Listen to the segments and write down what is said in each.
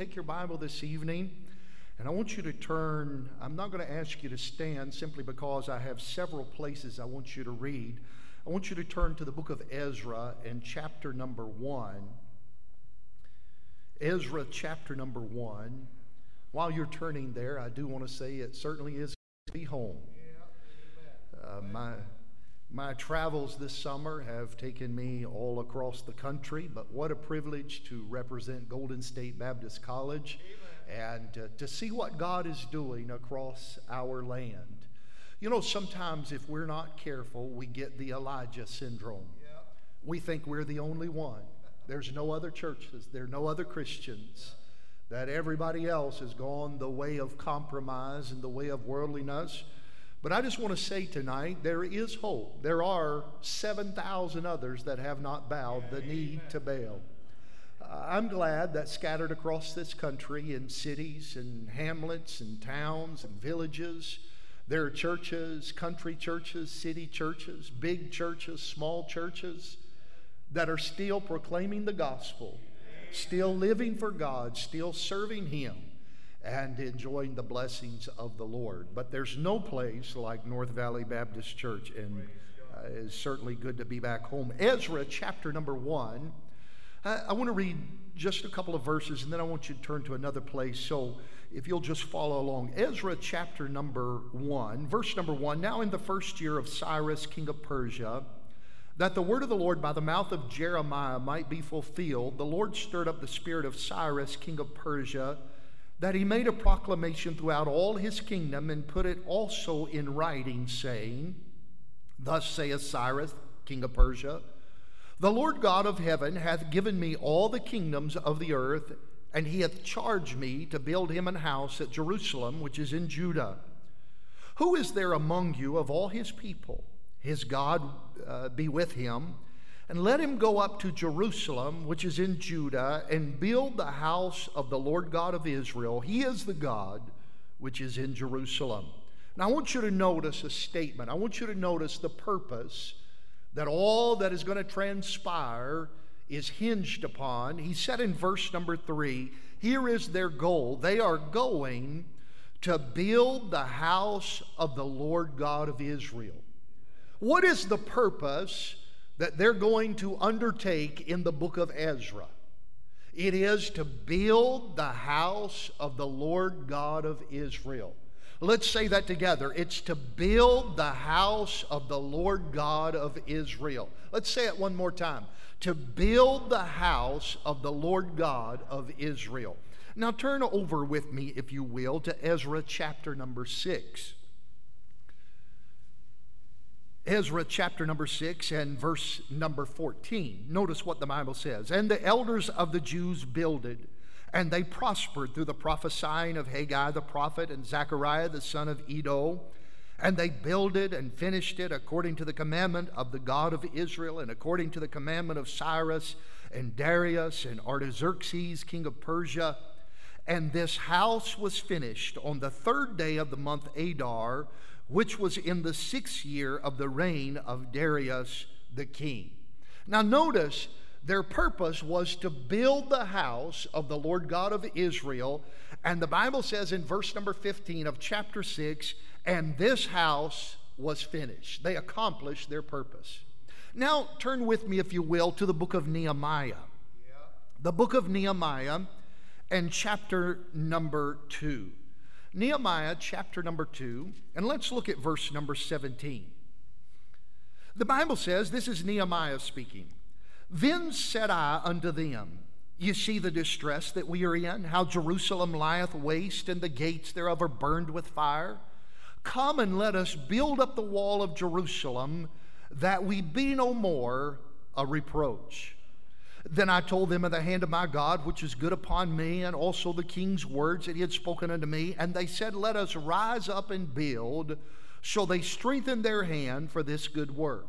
Take your Bible this evening and I want you to turn. I'm not going to ask you to stand simply because I have several places I want you to read. I want you to turn to the book of Ezra and chapter number one. Ezra chapter number one. While you're turning there, I do want to say it certainly is to be home. Uh, my, my travels this summer have taken me all across the country, but what a privilege to represent Golden State Baptist College and uh, to see what God is doing across our land. You know, sometimes if we're not careful, we get the Elijah syndrome. We think we're the only one. There's no other churches, there are no other Christians that everybody else has gone the way of compromise and the way of worldliness. But I just want to say tonight there is hope. There are 7,000 others that have not bowed the knee to Baal. Uh, I'm glad that scattered across this country in cities and hamlets and towns and villages, there are churches, country churches, city churches, big churches, small churches that are still proclaiming the gospel still living for God, still serving Him, and enjoying the blessings of the Lord. But there's no place like North Valley Baptist Church, and uh, it's certainly good to be back home. Ezra chapter number one. I, I want to read just a couple of verses, and then I want you to turn to another place. So if you'll just follow along. Ezra chapter number one, verse number one. Now, in the first year of Cyrus, king of Persia, that the word of the Lord by the mouth of Jeremiah might be fulfilled, the Lord stirred up the spirit of Cyrus, king of Persia, that he made a proclamation throughout all his kingdom and put it also in writing, saying, Thus saith Cyrus, king of Persia, The Lord God of heaven hath given me all the kingdoms of the earth, and he hath charged me to build him an house at Jerusalem, which is in Judah. Who is there among you of all his people? his God uh, be with him, and let him go up to Jerusalem, which is in Judah, and build the house of the Lord God of Israel. He is the God which is in Jerusalem. Now, I want you to notice a statement. I want you to notice the purpose that all that is going to transpire is hinged upon. He said in verse number three, here is their goal. They are going to build the house of the Lord God of Israel. What is the purpose that they're going to undertake in the book of Ezra? It is to build the house of the Lord God of Israel. Let's say that together. It's to build the house of the Lord God of Israel. Let's say it one more time. To build the house of the Lord God of Israel. Now turn over with me, if you will, to Ezra chapter number 6. Ezra chapter number 6 and verse number 14. Notice what the Bible says. And the elders of the Jews builded, and they prospered through the prophesying of Haggai the prophet and Zechariah the son of Iddo. And they builded and finished it according to the commandment of the God of Israel and according to the commandment of Cyrus and Darius and Artaxerxes, king of Persia. And this house was finished on the third day of the month Adar which was in the sixth year of the reign of Darius the king. Now, notice their purpose was to build the house of the Lord God of Israel. And the Bible says in verse number 15 of chapter 6, and this house was finished. They accomplished their purpose. Now, turn with me, if you will, to the book of Nehemiah. The book of Nehemiah and chapter number 2. Nehemiah chapter number 2, and let's look at verse number 17. The Bible says, this is Nehemiah speaking. Then said I unto them, You see the distress that we are in, how Jerusalem lieth waste, and the gates thereof are burned with fire. Come and let us build up the wall of Jerusalem, that we be no more a reproach. Then I told them of the hand of my God, which is good upon me, and also the king's words that he had spoken unto me. And they said, Let us rise up and build. So they strengthened their hand for this good work.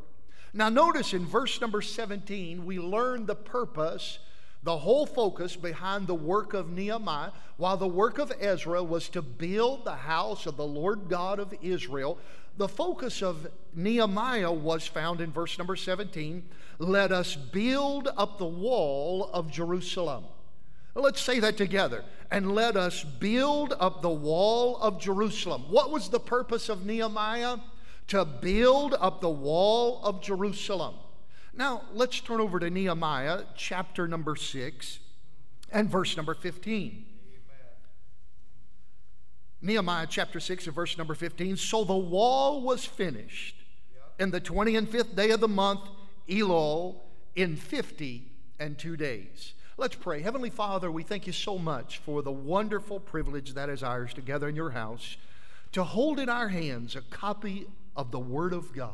Now, notice in verse number 17, we learn the purpose, the whole focus behind the work of Nehemiah, while the work of Ezra was to build the house of the Lord God of Israel. The focus of Nehemiah was found in verse number 17 let us build up the wall of Jerusalem. Let's say that together. And let us build up the wall of Jerusalem. What was the purpose of Nehemiah? To build up the wall of Jerusalem. Now, let's turn over to Nehemiah chapter number 6 and verse number 15. Nehemiah chapter 6 and verse number 15. So the wall was finished in the 20 and 5th day of the month Elul in 50 and two days. Let's pray. Heavenly Father, we thank you so much for the wonderful privilege that is ours to gather in your house to hold in our hands a copy of the Word of God,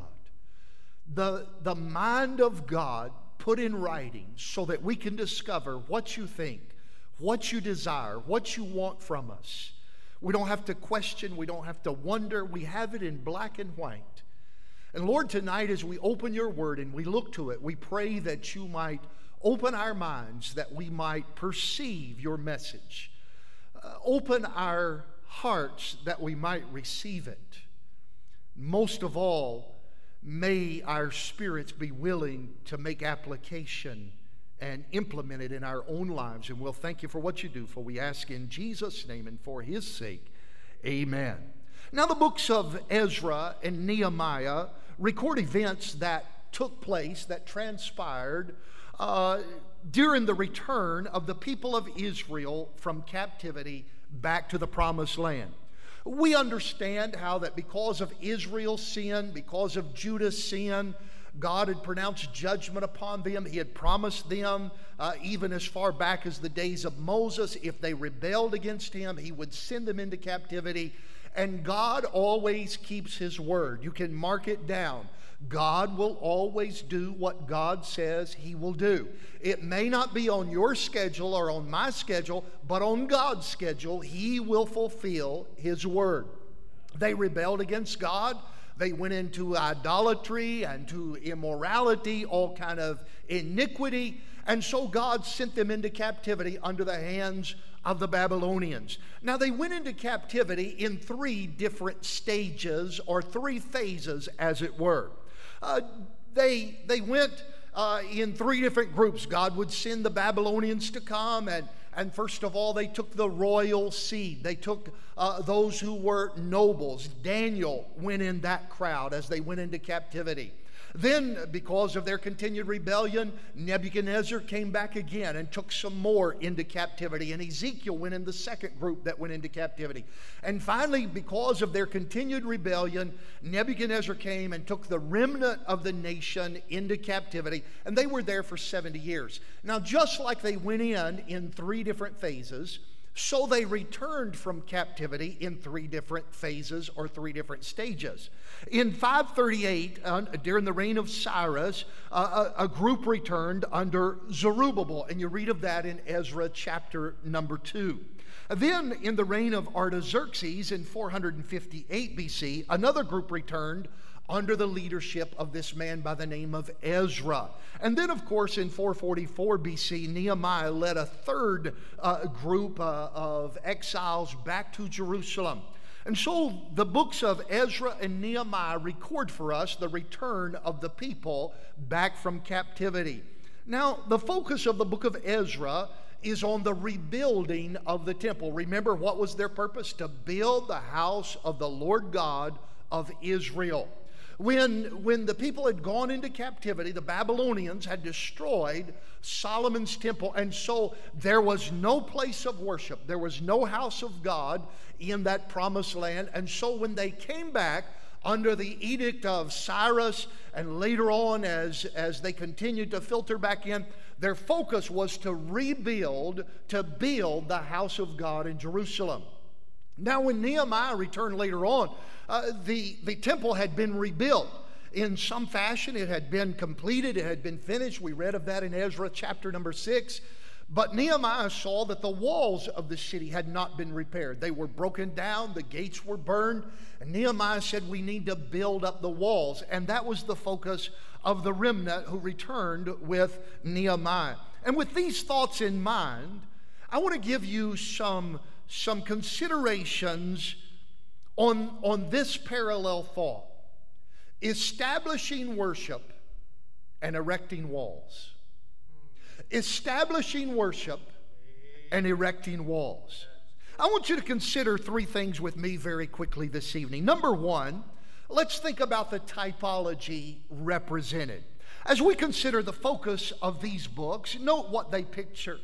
the, the mind of God put in writing so that we can discover what you think, what you desire, what you want from us. We don't have to question, we don't have to wonder, we have it in black and white. And Lord, tonight as we open your word and we look to it, we pray that you might open our minds, that we might perceive your message. Uh, open our hearts that we might receive it. Most of all, may our spirits be willing to make application and implement it in our own lives. And we'll thank you for what you do, for we ask in Jesus' name and for his sake. Amen. Now, the books of Ezra and Nehemiah record events that took place, that transpired uh, during the return of the people of Israel from captivity back to the promised land. We understand how that because of Israel's sin, because of Judah's sin, God had pronounced judgment upon them. He had promised them, uh, even as far back as the days of Moses, if they rebelled against him, he would send them into captivity. And God always keeps His word. You can mark it down. God will always do what God says He will do. It may not be on your schedule or on my schedule, but on God's schedule, He will fulfill His word. They rebelled against God. They went into idolatry and to immorality, all kind of iniquity. And so God sent them into captivity under the hands of the Babylonians. Now, they went into captivity in three different stages or three phases, as it were. Uh, they, they went uh, in three different groups. God would send the Babylonians to come, and, and first of all, they took the royal seed. They took uh, those who were nobles. Daniel went in that crowd as they went into captivity. Then, because of their continued rebellion, Nebuchadnezzar came back again and took some more into captivity. And Ezekiel went in the second group that went into captivity. And finally, because of their continued rebellion, Nebuchadnezzar came and took the remnant of the nation into captivity. And they were there for 70 years. Now, just like they went in in three different phases, so they returned from captivity in three different phases or three different stages. In 538, uh, during the reign of Cyrus, uh, a, a group returned under Zerubbabel, and you read of that in Ezra chapter number 2. Then, in the reign of Artaxerxes in 458 BC, another group returned under the leadership of this man by the name of Ezra. And then, of course, in 444 BC, Nehemiah led a third uh, group uh, of exiles back to Jerusalem. And so the books of Ezra and Nehemiah record for us the return of the people back from captivity. Now, the focus of the book of Ezra is on the rebuilding of the temple. Remember, what was their purpose? To build the house of the Lord God of Israel. When, when the people had gone into captivity, the Babylonians had destroyed Solomon's temple, and so there was no place of worship. There was no house of God in that promised land. And so when they came back, under the edict of Cyrus, and later on, as, as they continued to filter back in, their focus was to rebuild, to build the house of God in Jerusalem. Now, when Nehemiah returned later on, uh, the, the temple had been rebuilt. in some fashion. It had been completed, it had been finished. We read of that in Ezra chapter number six. But Nehemiah saw that the walls of the city had not been repaired. They were broken down, the gates were burned, and Nehemiah said, We need to build up the walls. And that was the focus of the remnant who returned with Nehemiah. And with these thoughts in mind, I want to give you some, some considerations on, on this parallel thought establishing worship and erecting walls establishing worship and erecting walls. I want you to consider three things with me very quickly this evening. Number one, let's think about the typology represented. As we consider the focus of these books, note what they picture.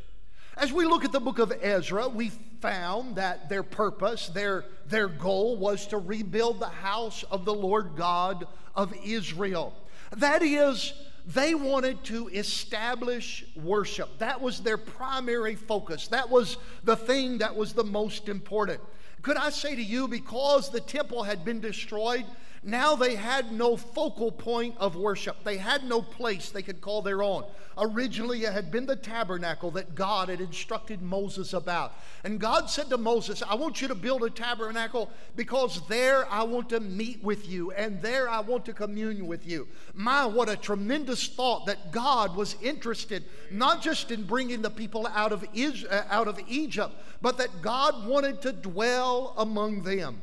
As we look at the book of Ezra, we found that their purpose, their, their goal was to rebuild the house of the Lord God of Israel. That is, they wanted to establish worship. That was their primary focus. That was the thing that was the most important. Could I say to you, because the temple had been destroyed, now they had no focal point of worship. They had no place they could call their own. Originally, it had been the tabernacle that God had instructed Moses about. And God said to Moses, I want you to build a tabernacle because there I want to meet with you and there I want to commune with you. My, what a tremendous thought that God was interested not just in bringing the people out of, Israel, uh, out of Egypt, but that God wanted to dwell among them.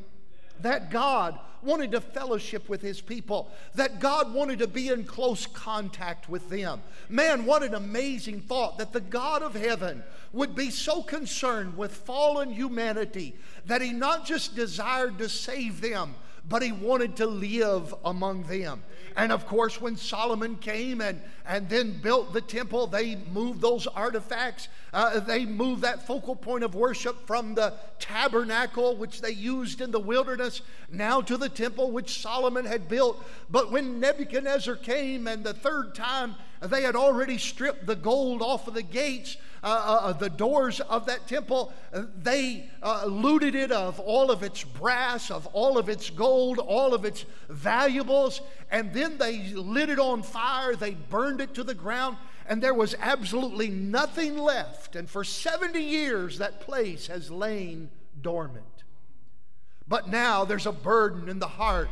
That God wanted to fellowship with his people, that God wanted to be in close contact with them. Man, what an amazing thought that the God of heaven would be so concerned with fallen humanity that he not just desired to save them, but he wanted to live among them. And of course, when Solomon came and, and then built the temple, they moved those artifacts. Uh, they moved that focal point of worship from the tabernacle, which they used in the wilderness, now to the temple which Solomon had built. But when Nebuchadnezzar came and the third time, they had already stripped the gold off of the gates uh, uh, uh, the doors of that temple, they uh, looted it of all of its brass, of all of its gold, all of its valuables, and then they lit it on fire. They burned it to the ground, and there was absolutely nothing left. And for 70 years, that place has lain dormant. But now there's a burden in the heart.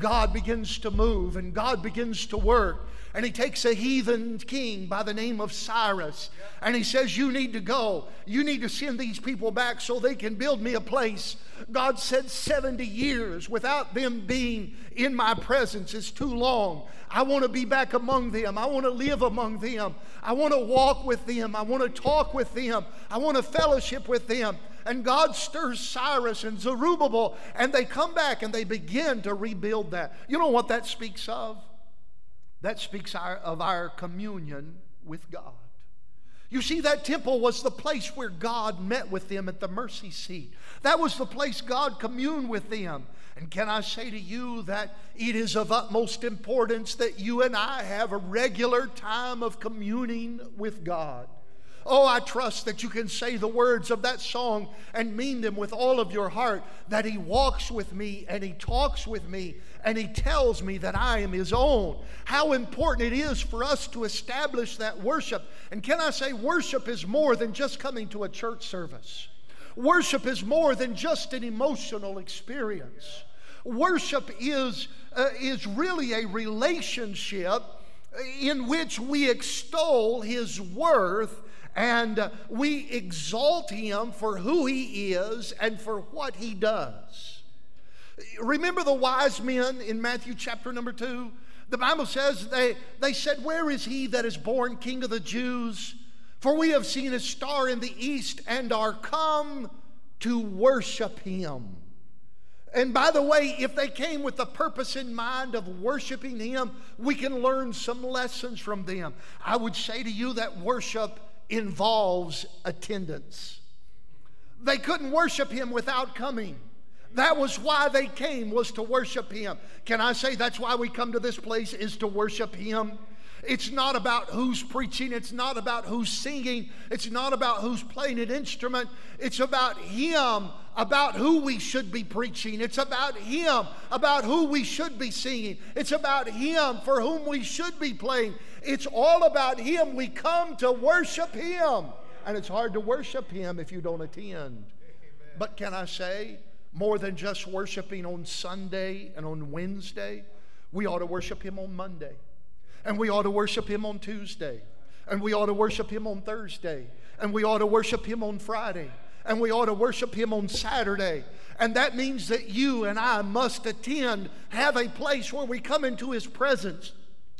God begins to move and God begins to work and he takes a heathen king by the name of Cyrus and he says, You need to go. You need to send these people back so they can build me a place. God said, 70 years without them being in my presence is too long. I want to be back among them. I want to live among them. I want to walk with them. I want to talk with them. I want to fellowship with them. And God stirs Cyrus and Zerubbabel, and they come back and they begin to rebuild that. You know what that speaks of? That speaks our, of our communion with God. You see, that temple was the place where God met with them at the mercy seat. That was the place God communed with them. And can I say to you that it is of utmost importance that you and I have a regular time of communing with God? Oh, I trust that you can say the words of that song and mean them with all of your heart. That He walks with me and He talks with me and He tells me that I am His own. How important it is for us to establish that worship. And can I say, worship is more than just coming to a church service, worship is more than just an emotional experience. Worship is, uh, is really a relationship in which we extol His worth and we exalt him for who he is and for what he does. Remember the wise men in Matthew chapter number two? The Bible says they, they said, Where is he that is born king of the Jews? For we have seen a star in the east and are come to worship him. And by the way, if they came with the purpose in mind of worshiping him, we can learn some lessons from them. I would say to you that worship involves attendance. They couldn't worship him without coming. That was why they came was to worship him. Can I say that's why we come to this place is to worship him? It's not about who's preaching. It's not about who's singing. It's not about who's playing an instrument. It's about Him, about who we should be preaching. It's about Him, about who we should be singing. It's about Him for whom we should be playing. It's all about Him. We come to worship Him. And it's hard to worship Him if you don't attend. But can I say, more than just worshiping on Sunday and on Wednesday, we ought to worship Him on Monday. And we ought to worship Him on Tuesday. And we ought to worship Him on Thursday. And we ought to worship Him on Friday. And we ought to worship Him on Saturday. And that means that you and I must attend, have a place where we come into His presence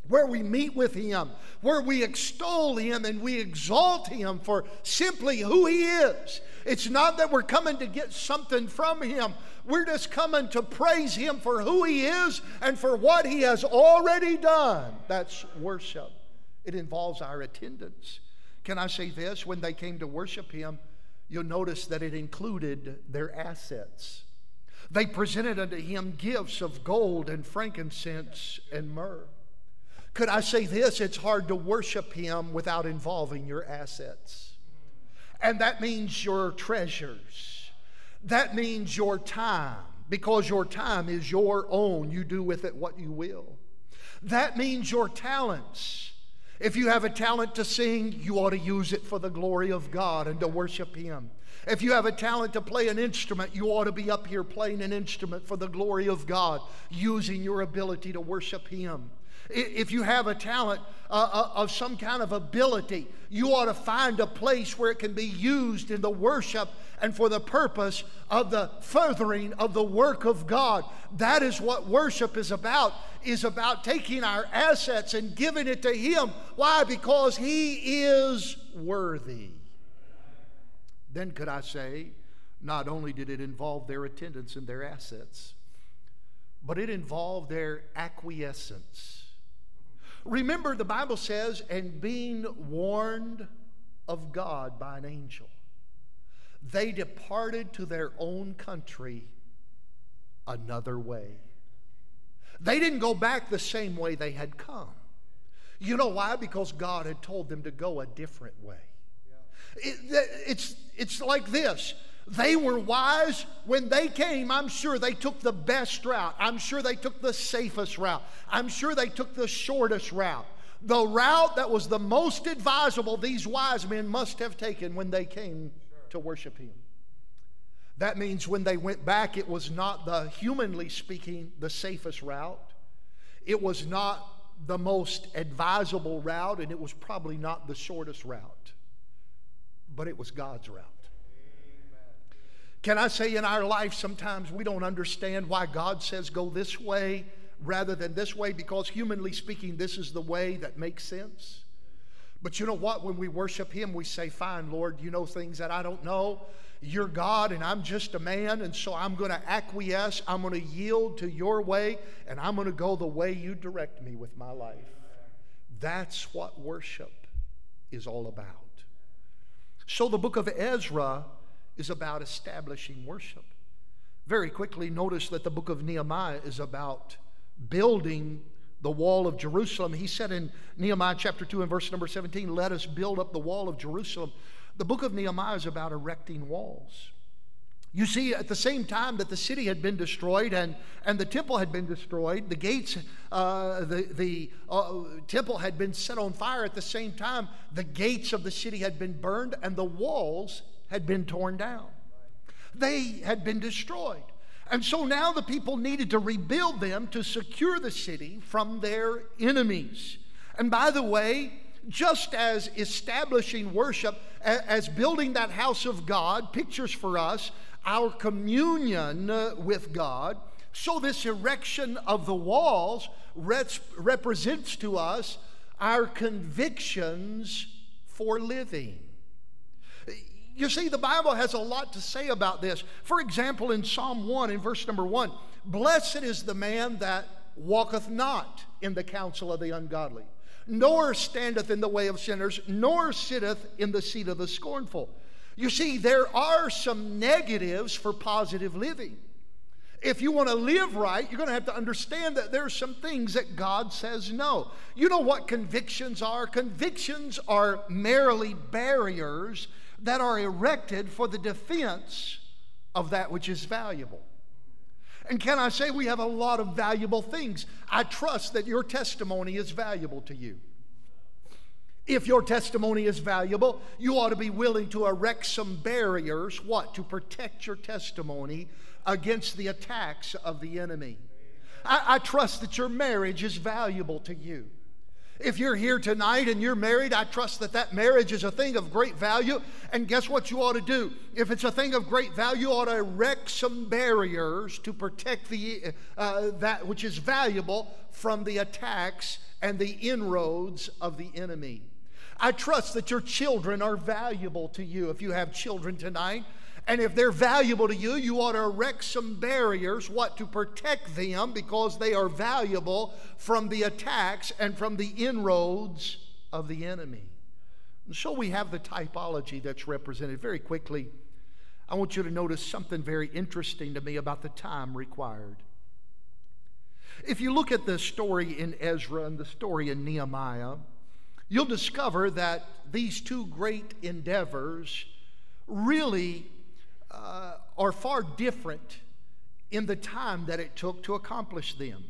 where we meet with Him, where we extol Him and we exalt Him for simply who He is. It's not that we're coming to get something from Him, we're just coming to praise Him for who He is and for what He has already done. That's worship. It involves our attendance. Can I say this? When they came to worship Him, you'll notice that it included their assets. They presented unto Him gifts of gold and frankincense and myrrh. Could I say this? It's hard to worship Him without involving your assets. And that means your treasures. That means your time, because your time is your own. You do with it what you will. That means your talents. If you have a talent to sing, you ought to use it for the glory of God and to worship Him. If you have a talent to play an instrument, you ought to be up here playing an instrument for the glory of God, using your ability to worship Him. If you have a talent uh, uh, of some kind of ability, you ought to find a place where it can be used in the worship and for the purpose of the furthering of the work of God. That is what worship is about, is about taking our assets and giving it to Him. Why? Because He is worthy. Then could I say, not only did it involve their attendance and their assets, but it involved their acquiescence. Remember, the Bible says, and being warned of God by an angel, they departed to their own country another way. They didn't go back the same way they had come. You know why? Because God had told them to go a different way. It, it's, it's like this they were wise when they came. I'm sure they took the best route. I'm sure they took the safest route. I'm sure they took the shortest route. The route that was the most advisable these wise men must have taken when they came to worship Him. That means when they went back, it was not the humanly speaking the safest route. It was not the most advisable route, and it was probably not the shortest route, but it was God's route. Can I say in our life, sometimes we don't understand why God says go this way rather than this way because, humanly speaking, this is the way that makes sense. But you know what? When we worship Him, we say, Fine, Lord, you know things that I don't know. You're God, and I'm just a man, and so I'm going to acquiesce. I'm going to yield to your way, and I'm going to go the way you direct me with my life. That's what worship is all about. So, the book of Ezra is about establishing worship. Very quickly, notice that the book of Nehemiah is about building the wall of Jerusalem. He said in Nehemiah chapter 2 and verse number 17, Let us build up the wall of Jerusalem. The book of Nehemiah is about erecting walls. You see, at the same time that the city had been destroyed and, and the temple had been destroyed, the gates, uh, the, the uh, temple had been set on fire. At the same time, the gates of the city had been burned and the walls had been torn down, they had been destroyed. And so now the people needed to rebuild them to secure the city from their enemies. And by the way, just as establishing worship, as building that house of God pictures for us our communion uh, with God, so this erection of the walls represents to us our convictions for living. You see, the Bible has a lot to say about this. For example, in Psalm 1, in verse number 1, blessed is the man that walketh not in the counsel of the ungodly, nor standeth in the way of sinners, nor sitteth in the seat of the scornful. You see, there are some negatives for positive living. If you want to live right, you're going to have to understand that there are some things that God says no. You know what convictions are? Convictions are merely barriers that are erected for the defense of that which is valuable. And can I say we have a lot of valuable things? I trust that your testimony is valuable to you. If your testimony is valuable, you ought to be willing to erect some barriers, what? To protect your testimony against the attacks of the enemy. I, I trust that your marriage is valuable to you. If you're here tonight and you're married, I trust that that marriage is a thing of great value. And guess what you ought to do? If it's a thing of great value, you ought to erect some barriers to protect the, uh, that which is valuable from the attacks and the inroads of the enemy. I trust that your children are valuable to you. If you have children tonight, and if they're valuable to you, you ought to erect some barriers, what, to protect them because they are valuable from the attacks and from the inroads of the enemy. And so we have the typology that's represented. Very quickly, I want you to notice something very interesting to me about the time required. If you look at the story in Ezra and the story in Nehemiah, you'll discover that these two great endeavors really uh, are far different in the time that it took to accomplish them.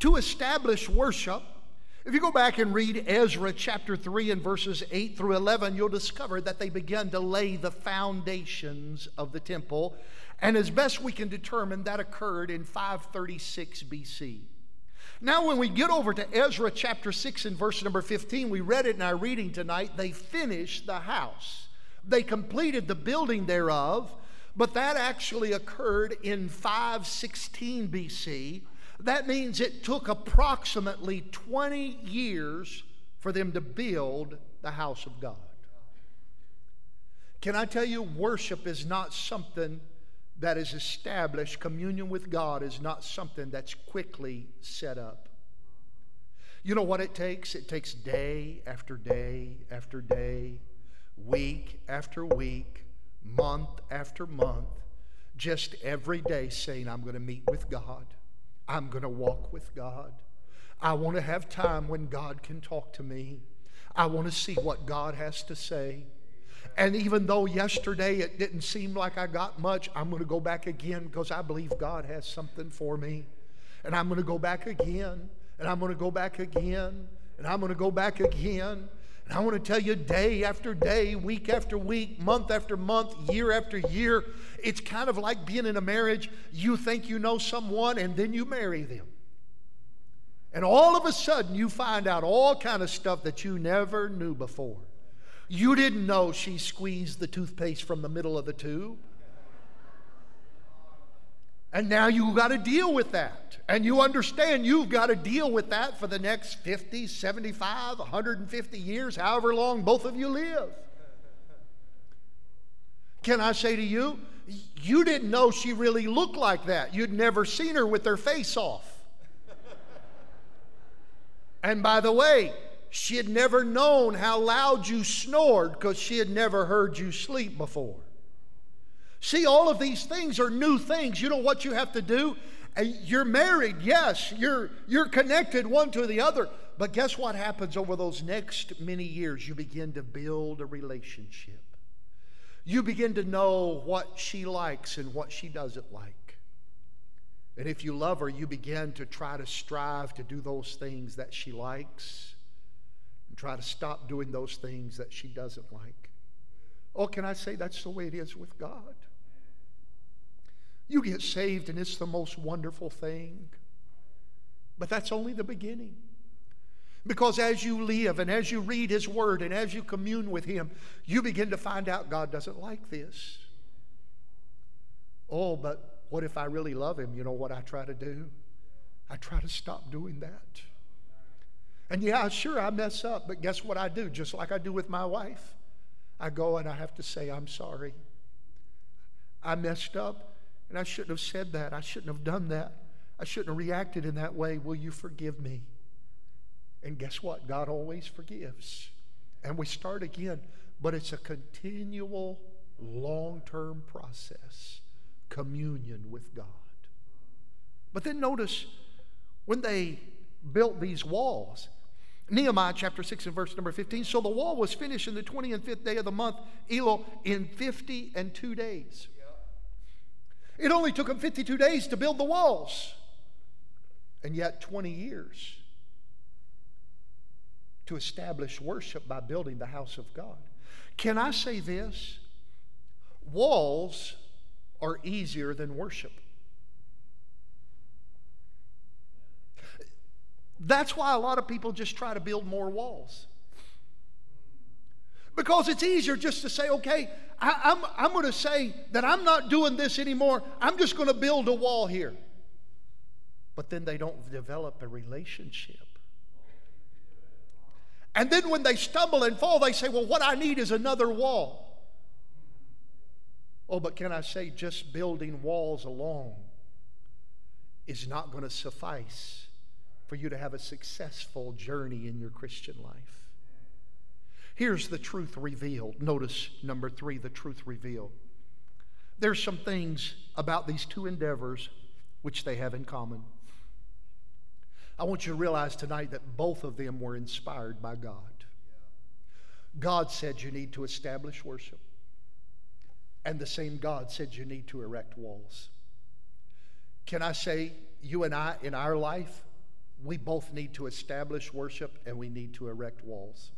To establish worship, if you go back and read Ezra chapter 3 and verses 8 through 11, you'll discover that they began to lay the foundations of the temple. And as best we can determine, that occurred in 536 BC. Now, when we get over to Ezra chapter 6 and verse number 15, we read it in our reading tonight. They finished the house, they completed the building thereof, but that actually occurred in 516 BC. That means it took approximately 20 years for them to build the house of God. Can I tell you, worship is not something that is established, communion with God is not something that's quickly set up. You know what it takes? It takes day after day after day, week after week, month after month, just every day saying, I'm going to meet with God. I'm going to walk with God. I want to have time when God can talk to me. I want to see what God has to say. And even though yesterday it didn't seem like I got much, I'm going to go back again because I believe God has something for me. And I'm going to go back again, and I'm going to go back again, and I'm going to go back again. And I want to tell you, day after day, week after week, month after month, year after year, it's kind of like being in a marriage. You think you know someone, and then you marry them. And all of a sudden, you find out all kind of stuff that you never knew before. You didn't know she squeezed the toothpaste from the middle of the tube. And now you got to deal with that. And you understand you've got to deal with that for the next 50, 75, 150 years, however long both of you live. Can I say to you, you didn't know she really looked like that. You'd never seen her with her face off. And by the way, she had never known how loud you snored because she had never heard you sleep before. See, all of these things are new things. You know what you have to do? Uh, you're married, yes, you're, you're connected one to the other. But guess what happens over those next many years? You begin to build a relationship. You begin to know what she likes and what she doesn't like. And if you love her, you begin to try to strive to do those things that she likes and try to stop doing those things that she doesn't like. Oh, can I say that's the way it is with God? You get saved, and it's the most wonderful thing. But that's only the beginning. Because as you live and as you read His Word and as you commune with Him, you begin to find out God doesn't like this. Oh, but what if I really love Him? You know what I try to do? I try to stop doing that. And yeah, sure, I mess up, but guess what I do? Just like I do with my wife, I go and I have to say, I'm sorry. I messed up, and I shouldn't have said that. I shouldn't have done that. I shouldn't have reacted in that way. Will you forgive me? And guess what? God always forgives. And we start again, but it's a continual, long term process communion with God. But then notice when they built these walls, Nehemiah chapter 6 and verse number 15. So the wall was finished in the 20 and 5th day of the month, Elul, in 50 and two days. It only took them 52 days to build the walls, and yet 20 years to establish worship by building the house of God. Can I say this? Walls are easier than worship. That's why a lot of people just try to build more walls. Because it's easier just to say, okay, I, am I'm, I'm going to say that I'm not doing this anymore. I'm just going to build a wall here. But then they don't develop a relationship. And then when they stumble and fall, they say, well, what I need is another wall. Oh, but can I say, just building walls alone is not going to suffice for you to have a successful journey in your Christian life. Here's the truth revealed. Notice number three the truth revealed. There's some things about these two endeavors which they have in common. I want you to realize tonight that both of them were inspired by God. God said you need to establish worship, and the same God said you need to erect walls. Can I say, you and I, in our life, we both need to establish worship and we need to erect walls.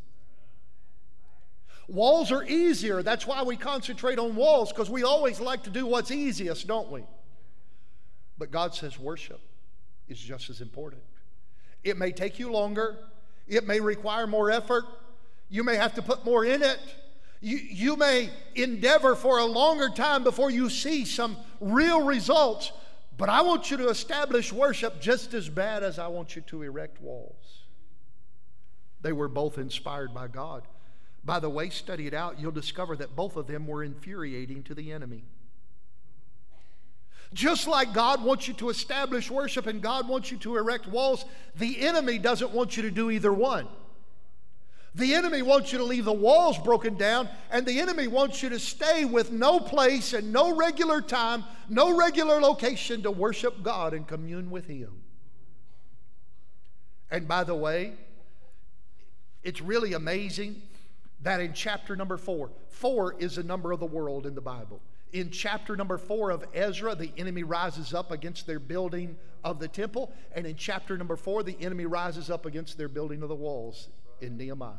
Walls are easier. That's why we concentrate on walls, because we always like to do what's easiest, don't we? But God says worship is just as important. It may take you longer, it may require more effort, you may have to put more in it. You, you may endeavor for a longer time before you see some real results, but I want you to establish worship just as bad as I want you to erect walls. They were both inspired by God. By the way, study it out, you'll discover that both of them were infuriating to the enemy. Just like God wants you to establish worship and God wants you to erect walls, the enemy doesn't want you to do either one. The enemy wants you to leave the walls broken down, and the enemy wants you to stay with no place and no regular time, no regular location to worship God and commune with Him. And by the way, it's really amazing that in chapter number four, four is the number of the world in the Bible. In chapter number four of Ezra, the enemy rises up against their building of the temple. And in chapter number four, the enemy rises up against their building of the walls in Nehemiah.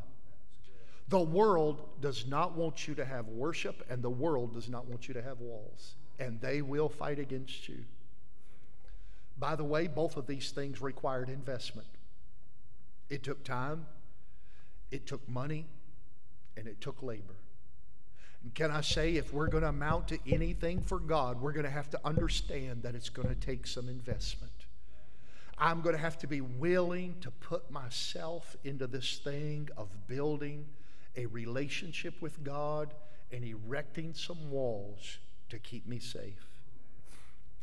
The world does not want you to have worship, and the world does not want you to have walls, and they will fight against you. By the way, both of these things required investment. It took time, it took money, and it took labor. And can I say, if we're going to amount to anything for God, we're going to have to understand that it's going to take some investment. I'm going to have to be willing to put myself into this thing of building a relationship with God and erecting some walls to keep me safe.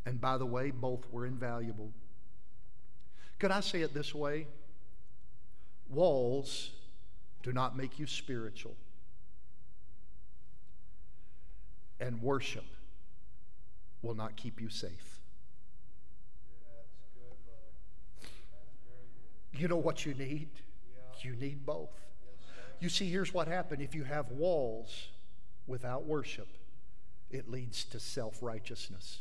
And by the way, both were invaluable. Could I say it this way? Walls do not make you spiritual, and worship will not keep you safe. You know what you need? You need both. You see, here's what happened if you have walls without worship, it leads to self righteousness.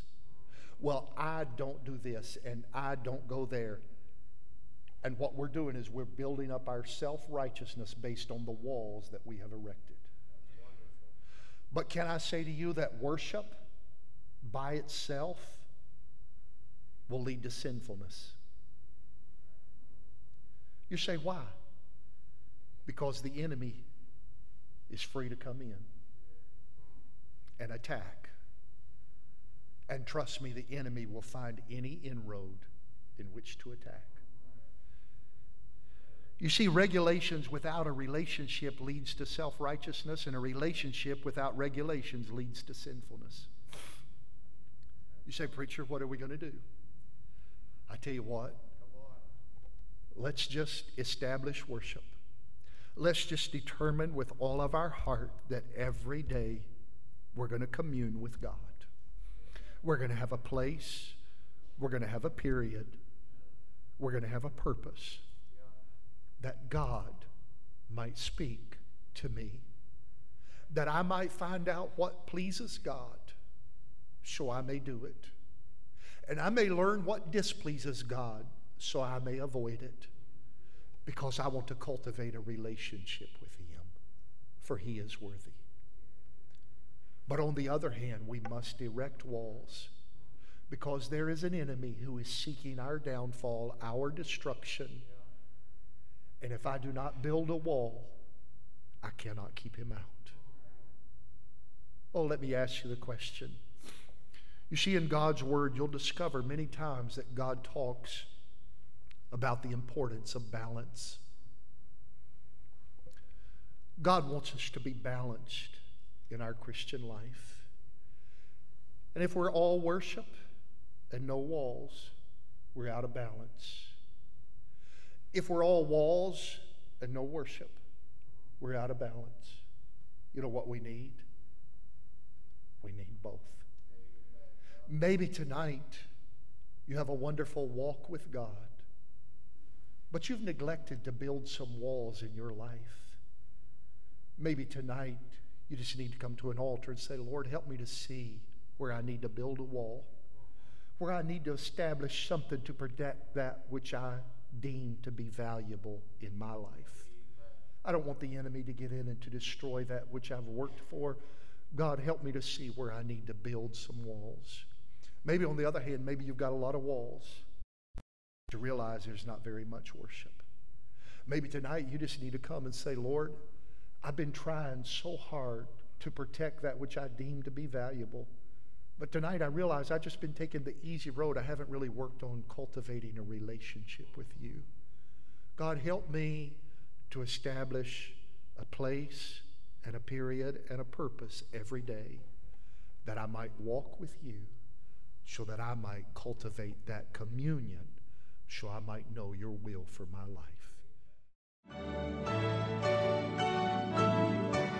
Well, I don't do this and I don't go there. And what we're doing is we're building up our self righteousness based on the walls that we have erected. But can I say to you that worship by itself will lead to sinfulness? You say, why? because the enemy is free to come in and attack. And trust me, the enemy will find any inroad in which to attack. You see, regulations without a relationship leads to self righteousness, and a relationship without regulations leads to sinfulness. You say, Preacher, what are we going to do? I tell you what, let's just establish worship let's just determine with all of our heart that every day we're going to commune with God. We're going to have a place we're going to have a period, we're going to have a purpose that God might speak to me, that I might find out what pleases God, so I may do it. And I may learn what displeases God, so I may avoid it, because I want to cultivate a relationship with Him, for He is worthy. But on the other hand, we must erect walls because there is an enemy who is seeking our downfall, our destruction. And if I do not build a wall, I cannot keep him out. Oh, let me ask you the question. You see, in God's Word, you'll discover many times that God talks about the importance of balance. God wants us to be balanced in our Christian life. And if we're all worship and no walls, we're out of balance. If we're all walls and no worship, we're out of balance. You know what we need? We need both. Maybe tonight you have a wonderful walk with God, but you've neglected to build some walls in your life. Maybe tonight you just need to come to an altar and say, Lord, help me to see where I need to build a wall, where I need to establish something to protect that which I deem to be valuable in my life. I don't want the enemy to get in and to destroy that which I've worked for. God, help me to see where I need to build some walls. Maybe on the other hand, maybe you've got a lot of walls to realize there's not very much worship. Maybe tonight you just need to come and say, Lord, I've been trying so hard to protect that which I deem to be valuable. But tonight I realize I've just been taking the easy road. I haven't really worked on cultivating a relationship with you. God, help me to establish a place and a period and a purpose every day that I might walk with you so that I might cultivate that communion so I might know your will for my life.